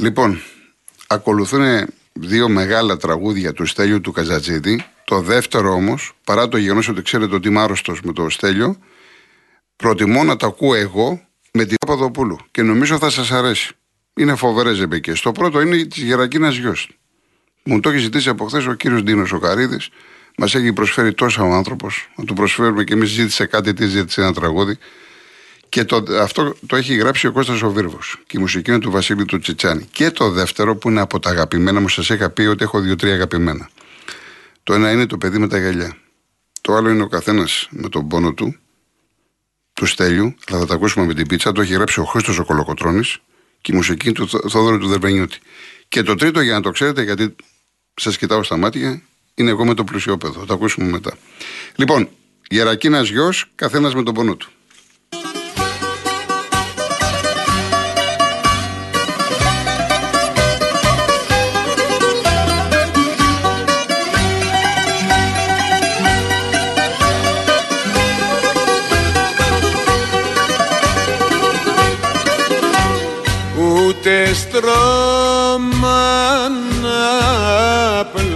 Λοιπόν, ακολουθούν δύο μεγάλα τραγούδια του Στέλιου του Καζατζίδη. Το δεύτερο όμως, παρά το γεγονός ότι ξέρετε ότι είμαι άρρωστος με το Στέλιο, προτιμώ να τα ακούω εγώ με την Παπαδοπούλου και νομίζω θα σας αρέσει. Είναι φοβερές ζεμπεκέ. Το πρώτο είναι της Γερακίνας Γιος. Μου το έχει ζητήσει από χθες ο κύριος Ντίνος Οκαρίδης. Μας έχει προσφέρει τόσο ο άνθρωπος. Να του προσφέρουμε και εμείς ζήτησε κάτι, τι ζήτησε ένα τραγούδι. Και το, αυτό το έχει γράψει ο Κώστας ο Βίρβος και η μουσική είναι του Βασίλη του Τσιτσάνη. Και το δεύτερο που είναι από τα αγαπημένα μου, σας είχα πει ότι έχω δύο-τρία αγαπημένα. Το ένα είναι το παιδί με τα γυαλιά. Το άλλο είναι ο καθένας με τον πόνο του, του Στέλιου, αλλά θα τα ακούσουμε με την πίτσα. Το έχει γράψει ο Χρήστος ο Κολοκοτρόνη και η μουσική του Θόδωρου του Δερβενιώτη. Και το τρίτο, για να το ξέρετε, γιατί σας κοιτάω στα μάτια, είναι εγώ με το πλουσιόπεδο. Θα το ακούσουμε μετά. Λοιπόν, Γερακίνας γιος, καθένας με τον πόνο του.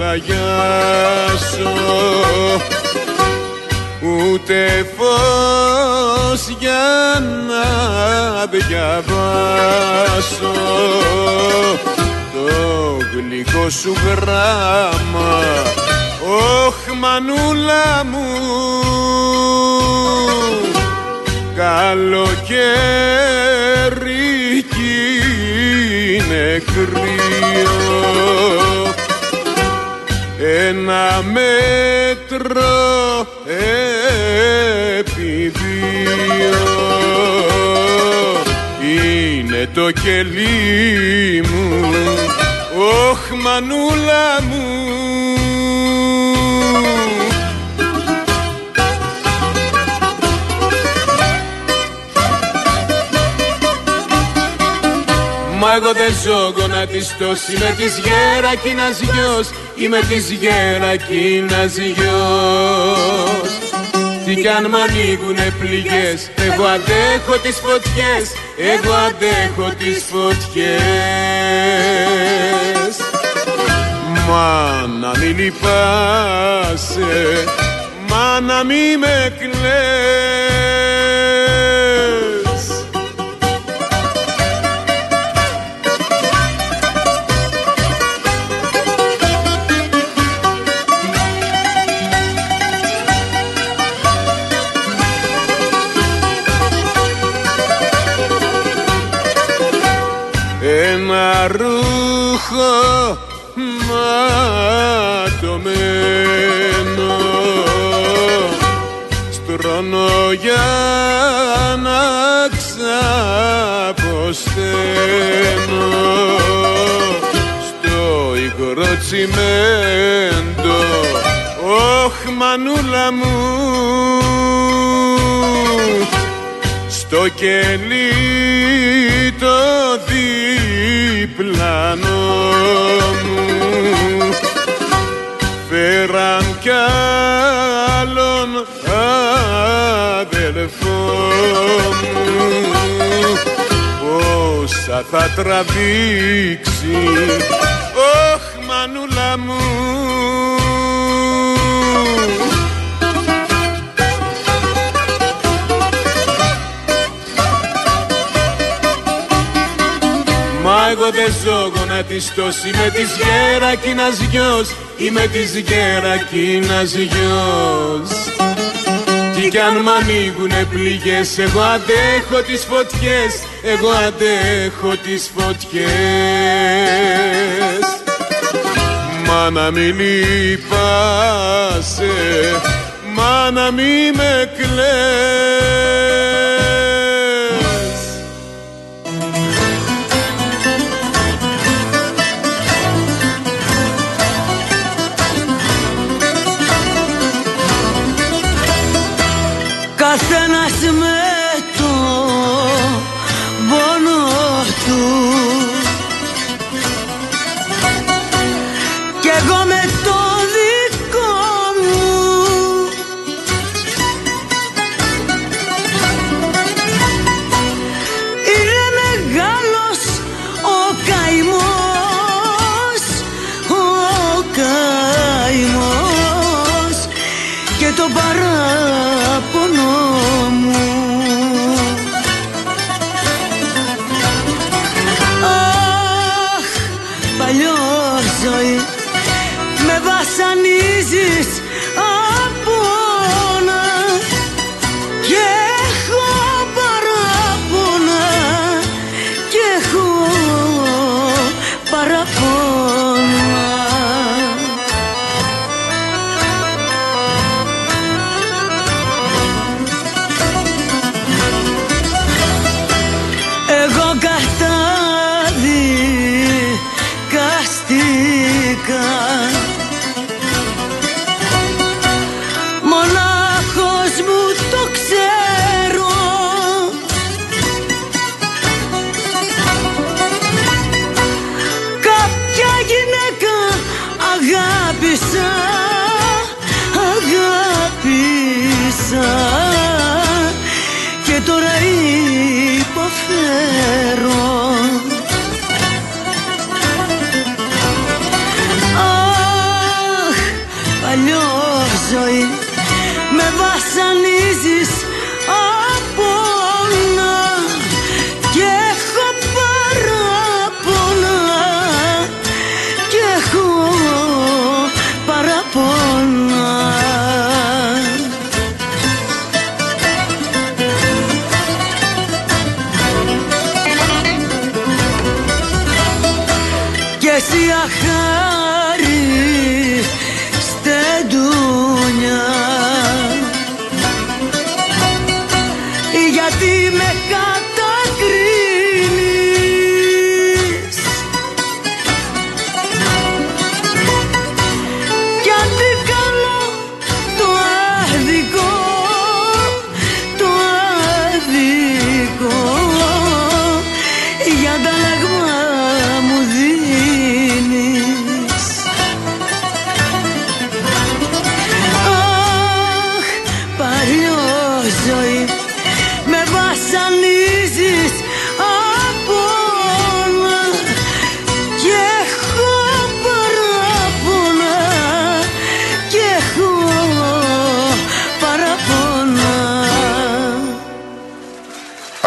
Πλαγιάσω. Ούτε φως για να διαβάσω. Το γλυκό σου γράμμα Ωχ μανούλα μου. Καλοκαίρι είναι κρύο ένα μέτρο επί δύο. Είναι το κελί μου όχ μανούλα μου Μα εγώ δεν ζω γονατιστός Είμαι της γερακίνας γιος Είμαι της γερακίνας γιος. Τι κι αν μ' ανοίγουνε πληγές Εγώ αντέχω τις φωτιές Εγώ αντέχω τις φωτιές. Μα να μην λυπάσαι Μα να μη με κλαις στρώνω για να ξαποσταίνω στο υγρό τσιμέντο όχ μανούλα μου. Στο κελί το διπλανό μου φέραν κι πόσα θα τραβήξει. Όχ μανούλα μου. Εγώ δεν ζω γονατιστός Είμαι της γερακίνας γιος Είμαι της γερακίνας γιος Τι κι αν μ' ανοίγουνε πληγές Εγώ αντέχω τις φωτιές Εγώ αντέχω τις φωτιές. Μα να μην λυπάσαι Μα να μην με κλαις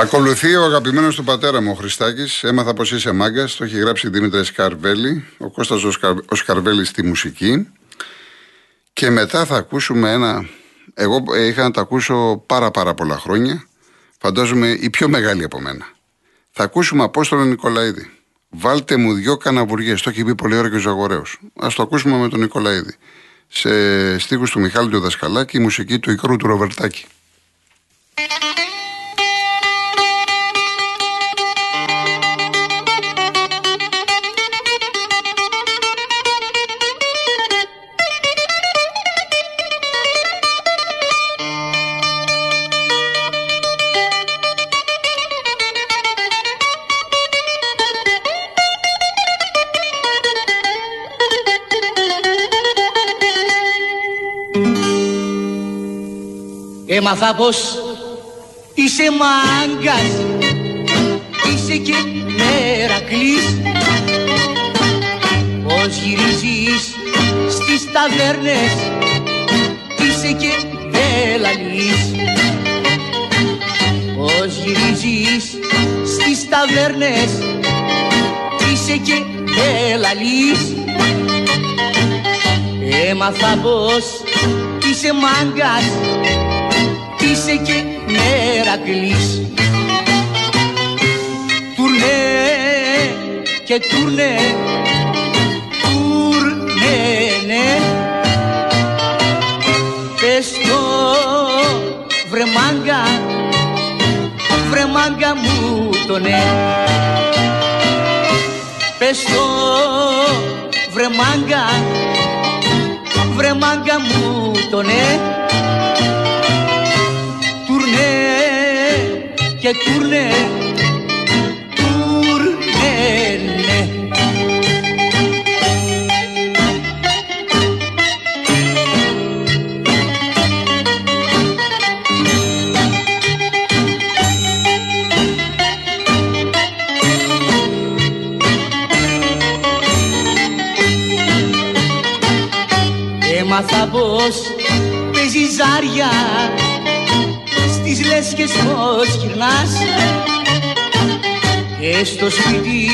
Ακολουθεί ο αγαπημένος του πατέρα μου, ο Χριστάκης. Έμαθα πως είσαι μάγκας. Το έχει γράψει η Δήμητρα Σκαρβέλη. Ο Κώστας ο, Σκαρ... ο Σκαρβέλη στη μουσική. Και μετά θα ακούσουμε ένα. Εγώ ε, είχα να τα ακούσω πάρα πάρα πολλά χρόνια. Φαντάζομαι η πιο μεγάλη από μένα. Θα ακούσουμε Απόστολο Νικολαίδη. Βάλτε μου δυο καναβουριές. Το έχει πει πολύ ώρα και ο Ζαγορέος. Ας το ακούσουμε με τον Νικολαίδη. Σε στίχους του Μιχάλη του Δασκαλάκη, η μουσική του Ικρού του Ροβερτάκη. Έμαθα πως είσαι μάγκας Είσαι και μερακλής. Πως γυρίζεις στις ταβέρνες Είσαι και μελαλής Πως γυρίζεις στις ταβέρνες Είσαι και μελαλής Έμαθα πως είσαι μάγκας είσαι και μερακλής Τουρνέ και τουρνέ, τουρνέ, ναι Πες το βρε μάγκα, βρε μάγκα μου το ναι. Πες το βρε μάγκα, βρε μάγκα μου το ναι τουρνέ και τουρνέ τουρνέ ναι. Έμαθα πως παίζει ζάρια στις λέσχες πως γυρνάς και στο σπίτι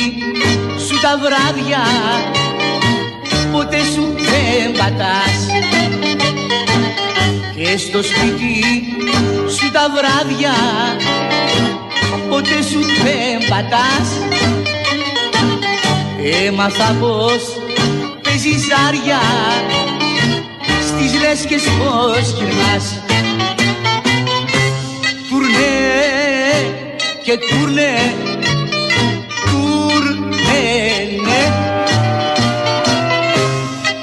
σου τα βράδια ποτέ σου δεν πατάς. Και στο σπίτι σου τα βράδια ποτέ σου δεν πατάς. Έμαθα πως παίζεις ζάρια στις λέσχες πως γυρνάς και τουρνέ τουρνέ ναι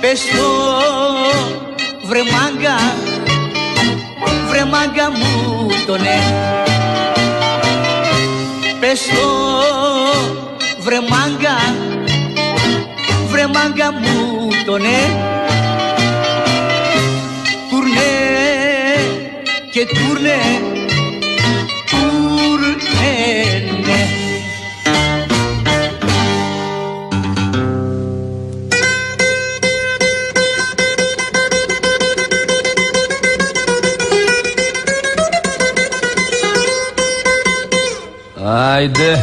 Πες το βρε μάγκα βρε μάγκα μου το ναι. Πες το βρε μάγκα βρε μάγκα μου το ναι. Τουρνέ και τουρνέ τουρνέ Άιντε.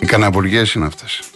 Οι καναβουριές είναι αυτές.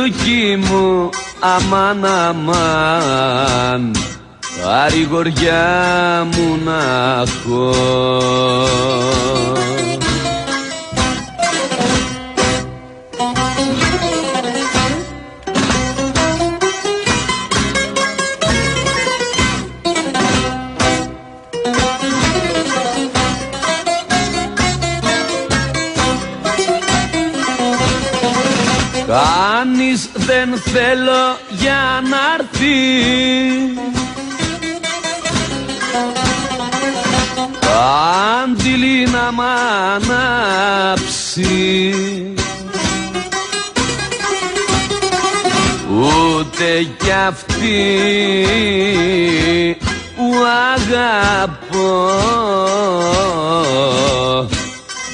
Μπουζούκι μου αμάν αμάν. Παρηγοριά μου να έχω δεν θέλω για να έρθει. Αντιλή να μ' ανάψει. Ούτε κι αυτή που αγαπώ.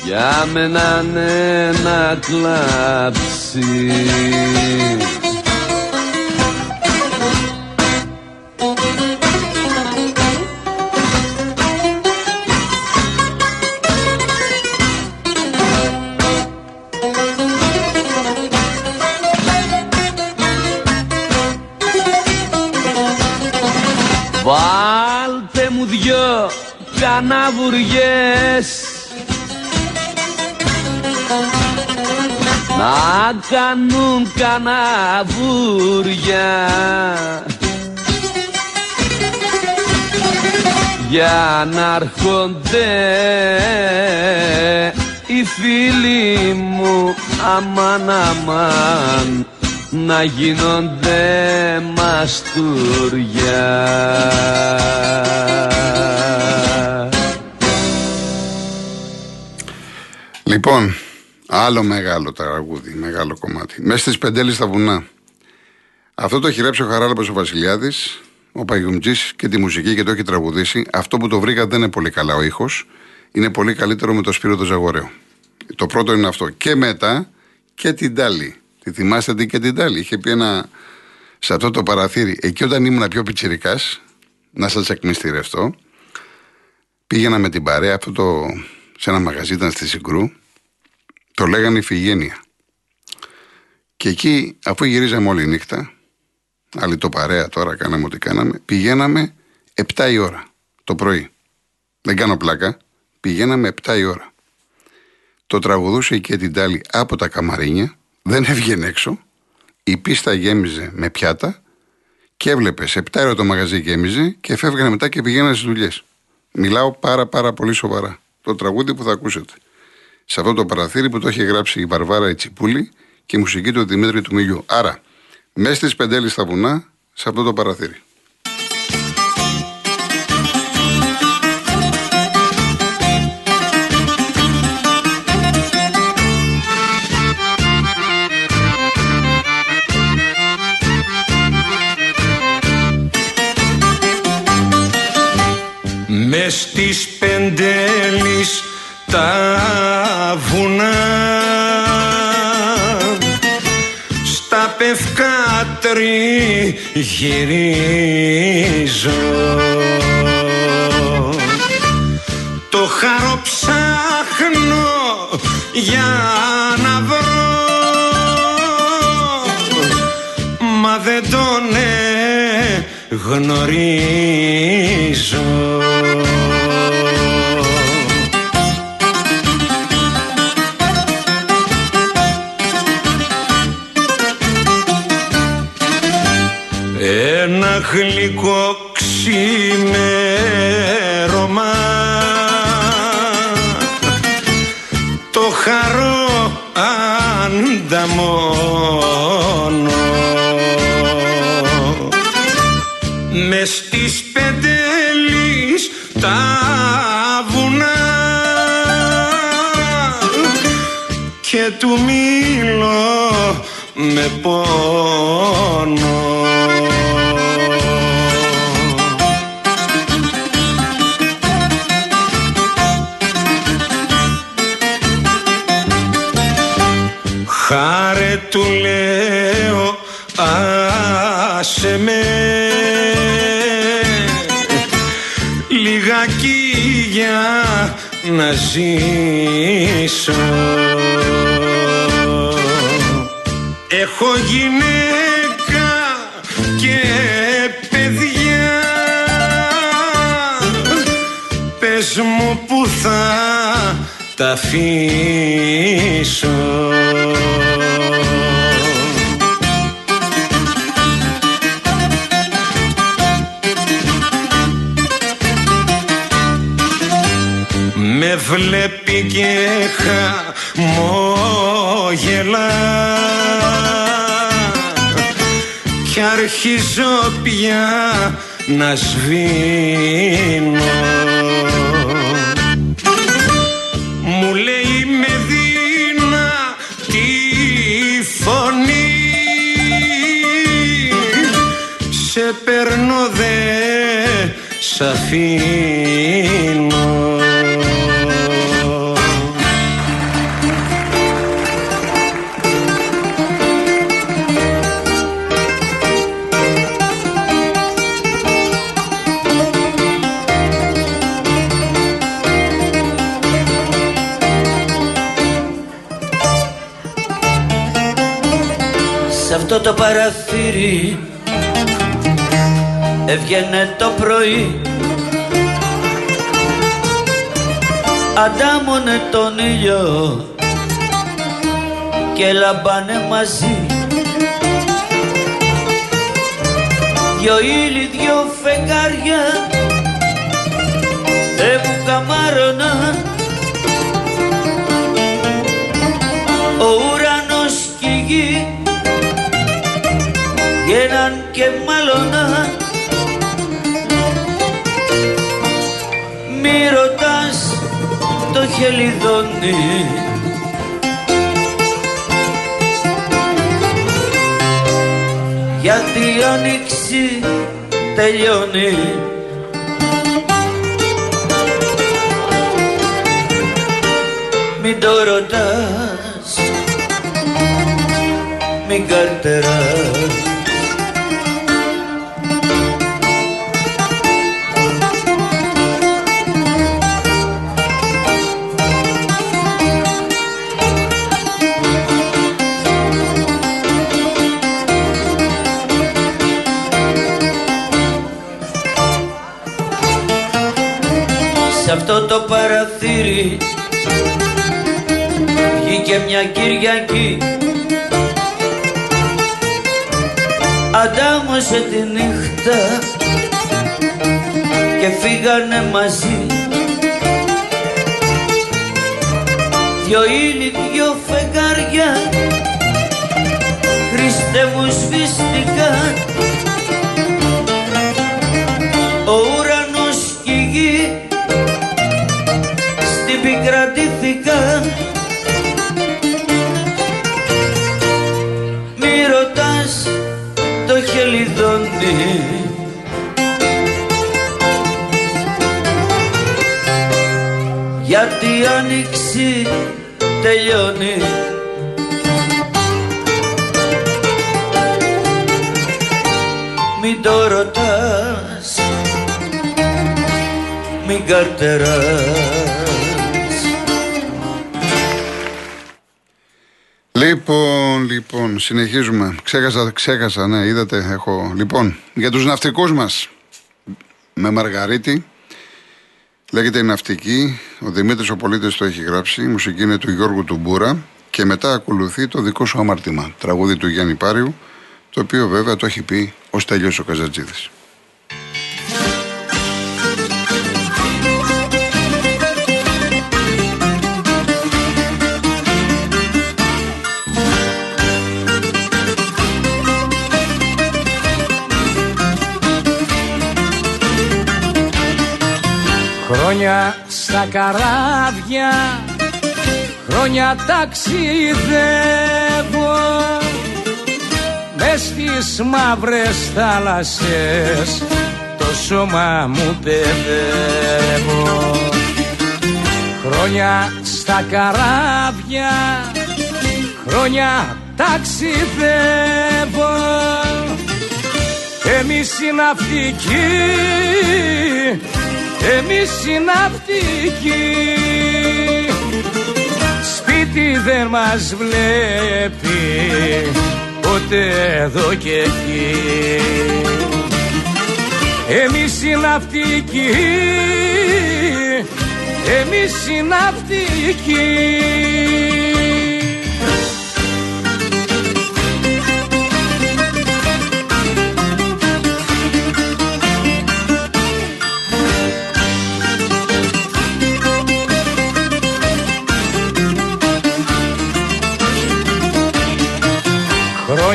Για μένα ναι να κλάψει Βάλτε μου δυο καναβουριές να κάνουν καναβούρια για να έρχονται οι φίλοι μου αμάν αμάν να γίνονται μαστούρια. Λοιπόν, άλλο μεγάλο τραγούδι, μεγάλο κομμάτι. Μέσα στις πεντέλη στα βουνά. Αυτό το έχει ρέψει ο Χαράλαμπος ο Βασιλιάδης, ο Παγιουμτζής και τη μουσική και το έχει τραγουδήσει. Αυτό που το βρήκα δεν είναι πολύ καλά ο ήχος. Είναι πολύ καλύτερο με το Σπύρο το Ζαγορέο. Το πρώτο είναι αυτό. Και μετά και την Τάλη. Τη θυμάστε τι και την Τάλη; Είχε πει ένα σε αυτό το παραθύρι. Εκεί όταν ήμουν πιο πιτσυρικά, να σας εκμυστηρευτώ, πήγαινα με την παρέα αυτό το. σε ένα μαγαζί ήταν στη Συγκρού. Το λέγανε Ιφηγένεια. Και εκεί, αφού γυρίζαμε όλη νύχτα, άλλη το παρέα τώρα, κάναμε ό,τι κάναμε, πηγαίναμε 7 η ώρα το πρωί. Δεν κάνω πλάκα. Πηγαίναμε 7 η ώρα. Το τραγουδούσε και την τάλη από τα καμαρίνια, δεν έβγαινε έξω, η πίστα γέμιζε με πιάτα και έβλεπε σε 7 ώρα το μαγαζί γέμιζε και φεύγανε μετά και πηγαίνανε στις δουλειές. Μιλάω πάρα πάρα πολύ σοβαρά. Το τραγούδι που θα ακούσετε. Σε αυτό το παραθύρι που το έχει γράψει η Βαρβάρα Ιτσιπούλη και η μουσική του Δημήτρη του Μιλιού. Άρα, μέσα στις πεντέλη στα βουνά, σε αυτό το παραθύρι. Μες στις πεντέλης τα βουνά στα πευκάτρι γυρίζω. Το χαρό ψάχνω για να βρω. Μα δεν τον γνωρίζω γλυκό ξημέρωμα. Το χαρό ανταμώνω. Μες στις πεντέλης τα βουνά και του μήλω με πόνο Χάρε του λέω άσε με. Λιγάκι για να ζήσω. Έχω γυναίκα τα αφήσω. Με βλέπει και χαμόγελα. Κι αρχίζω πια να σβήνω παίρνω δε σ' αφήνω. Σ' αυτό το παραθύρι έβγαινε το πρωί. Αντάμωνε τον ήλιο και λαμπάνε μαζί. Δυο ήλι, δυο φεγγάρια δεν μου καμάρωναν ο ουρανός και η γη γίναν και μάλλονα μη ρωτάς το χελιδόνι γιατί η άνοιξη τελειώνει. Μην το ρωτάς, μην καρτεράς Σ' αυτό το παραθύρι βγήκε μια Κυριακή. Αντάμωσε τη νύχτα και φύγανε μαζί. Δυο ήλι, δυο φεγγάρια Χριστέ μου σβήστηκαν στην πικρατήθηκαν Μη ρωτάς το χελιδόνι γιατί η άνοιξη τελειώνει. Μην το ρωτάς, μην καρτεράς Λοιπόν, λοιπόν, συνεχίζουμε. Ξέχασα, ξέχασα, ναι, είδατε, έχω. Λοιπόν, για τους ναυτικούς μας, με Μαργαρίτη, λέγεται η ναυτική, ο Δημήτρης ο Πολίτης το έχει γράψει, η μουσική είναι του Γιώργου του Μπούρα και μετά ακολουθεί το δικό σου αμαρτήμα, τραγούδι του Γιάννη Πάριου, το οποίο βέβαια το έχει πει ο Στέλιος ο Καζατζίδης. Χρόνια στα καράβια Χρόνια ταξιδεύω. Μες στις μαύρες θάλασσες Το σώμα μου παιδεύω. Χρόνια στα καράβια χρόνια ταξιδεύω. Εμείς οι ναυτικοί εμείς οι ναυτικοί σπίτι δεν μας βλέπει ποτέ εδώ και εκεί. Εμείς οι ναυτικοί εμείς οι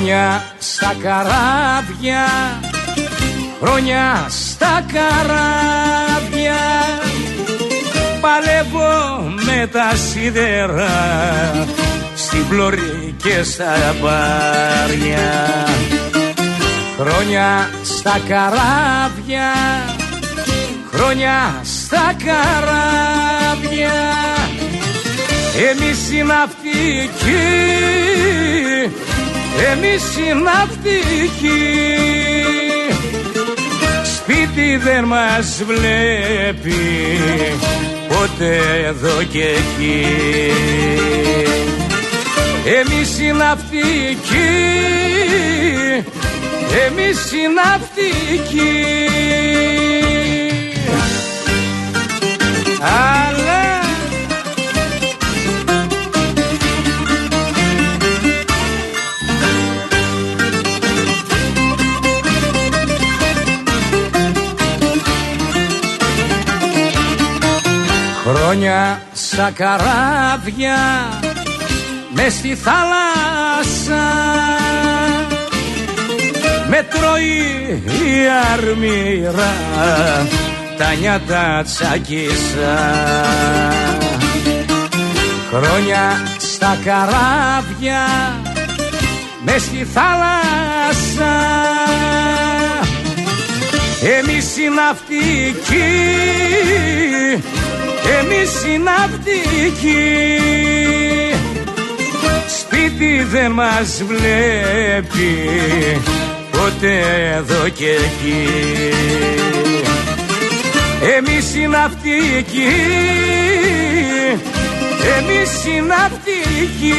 Χρόνια στα καράβια Χρόνια στα καράβια. Παλεύω με τα σίδερα Στην πλώρη και στα μπάρια. Χρόνια στα καράβια Χρόνια στα καράβια. Εμείς οι ναυτικοί εμείς οι ναυτικοί σπίτι δεν μας βλέπει ποτέ εδώ και εκεί. Εμείς οι ναυτικοί εμείς οι ναυτικοί Χρόνια στα καράβια με στη θάλασσα. Με τρώει η αρμύρα τα νιάτα τσακίσα Χρόνια στα καράβια με στη θάλασσα. Εμείς οι ναυτικοί εμείς οι ναυτικοί σπίτι δεν μας βλέπει ποτέ εδώ και εκεί. Εμείς οι ναυτικοί εμείς οι ναυτικοί